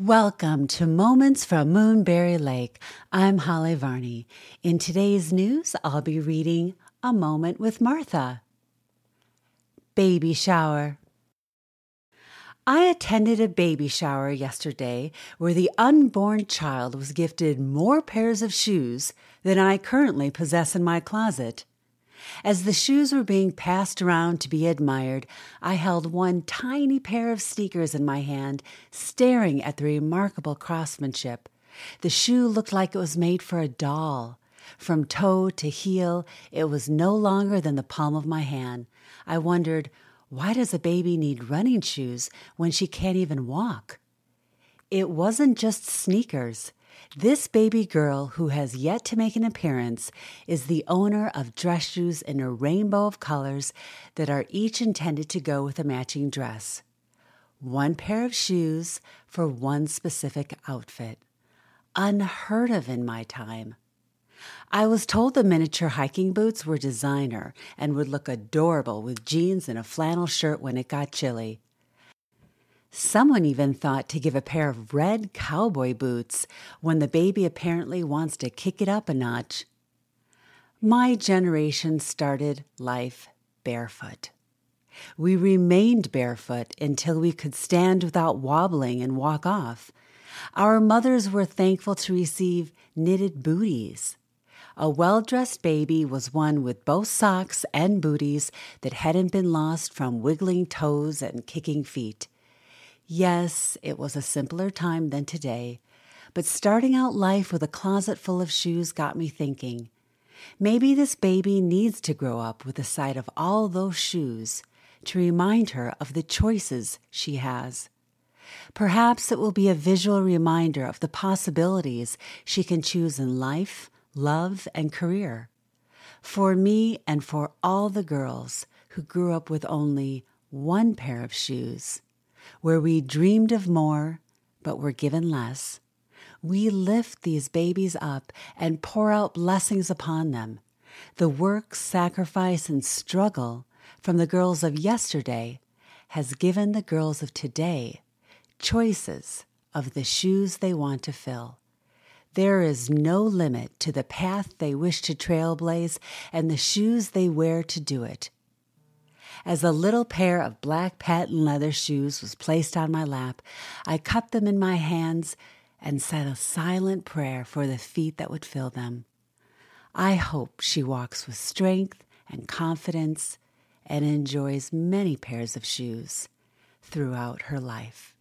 Welcome to Moments from Moonberry Lake. I'm Holly Varney. In today's news, I'll be reading A Moment with Martha. Baby Shower. I attended a baby shower yesterday where the unborn child was gifted more pairs of shoes than I currently possess in my closet. As the shoes were being passed around to be admired, I held one tiny pair of sneakers in my hand, staring at the remarkable craftsmanship. The shoe looked like it was made for a doll. From toe to heel, it was no longer than the palm of my hand. I wondered, why does a baby need running shoes when she can't even walk? It wasn't just sneakers. This baby girl, who has yet to make an appearance, is the owner of dress shoes in a rainbow of colors that are each intended to go with a matching dress. One pair of shoes for one specific outfit. Unheard of in my time. I was told the miniature hiking boots were designer and would look adorable with jeans and a flannel shirt when it got chilly. Someone even thought to give a pair of red cowboy boots when the baby apparently wants to kick it up a notch. My generation started life barefoot. We remained barefoot until we could stand without wobbling and walk off. Our mothers were thankful to receive knitted booties. A well dressed baby was one with both socks and booties that hadn't been lost from wiggling toes and kicking feet. Yes, it was a simpler time than today, but starting out life with a closet full of shoes got me thinking. Maybe this baby needs to grow up with the sight of all those shoes to remind her of the choices she has. Perhaps it will be a visual reminder of the possibilities she can choose in life, love, and career. For me and for all the girls who grew up with only one pair of shoes where we dreamed of more but were given less, we lift these babies up and pour out blessings upon them. The work, sacrifice, and struggle from the girls of yesterday has given the girls of today choices of the shoes they want to fill. There is no limit to the path they wish to trailblaze and the shoes they wear to do it. As a little pair of black patent leather shoes was placed on my lap, I cupped them in my hands and said a silent prayer for the feet that would fill them. I hope she walks with strength and confidence and enjoys many pairs of shoes throughout her life.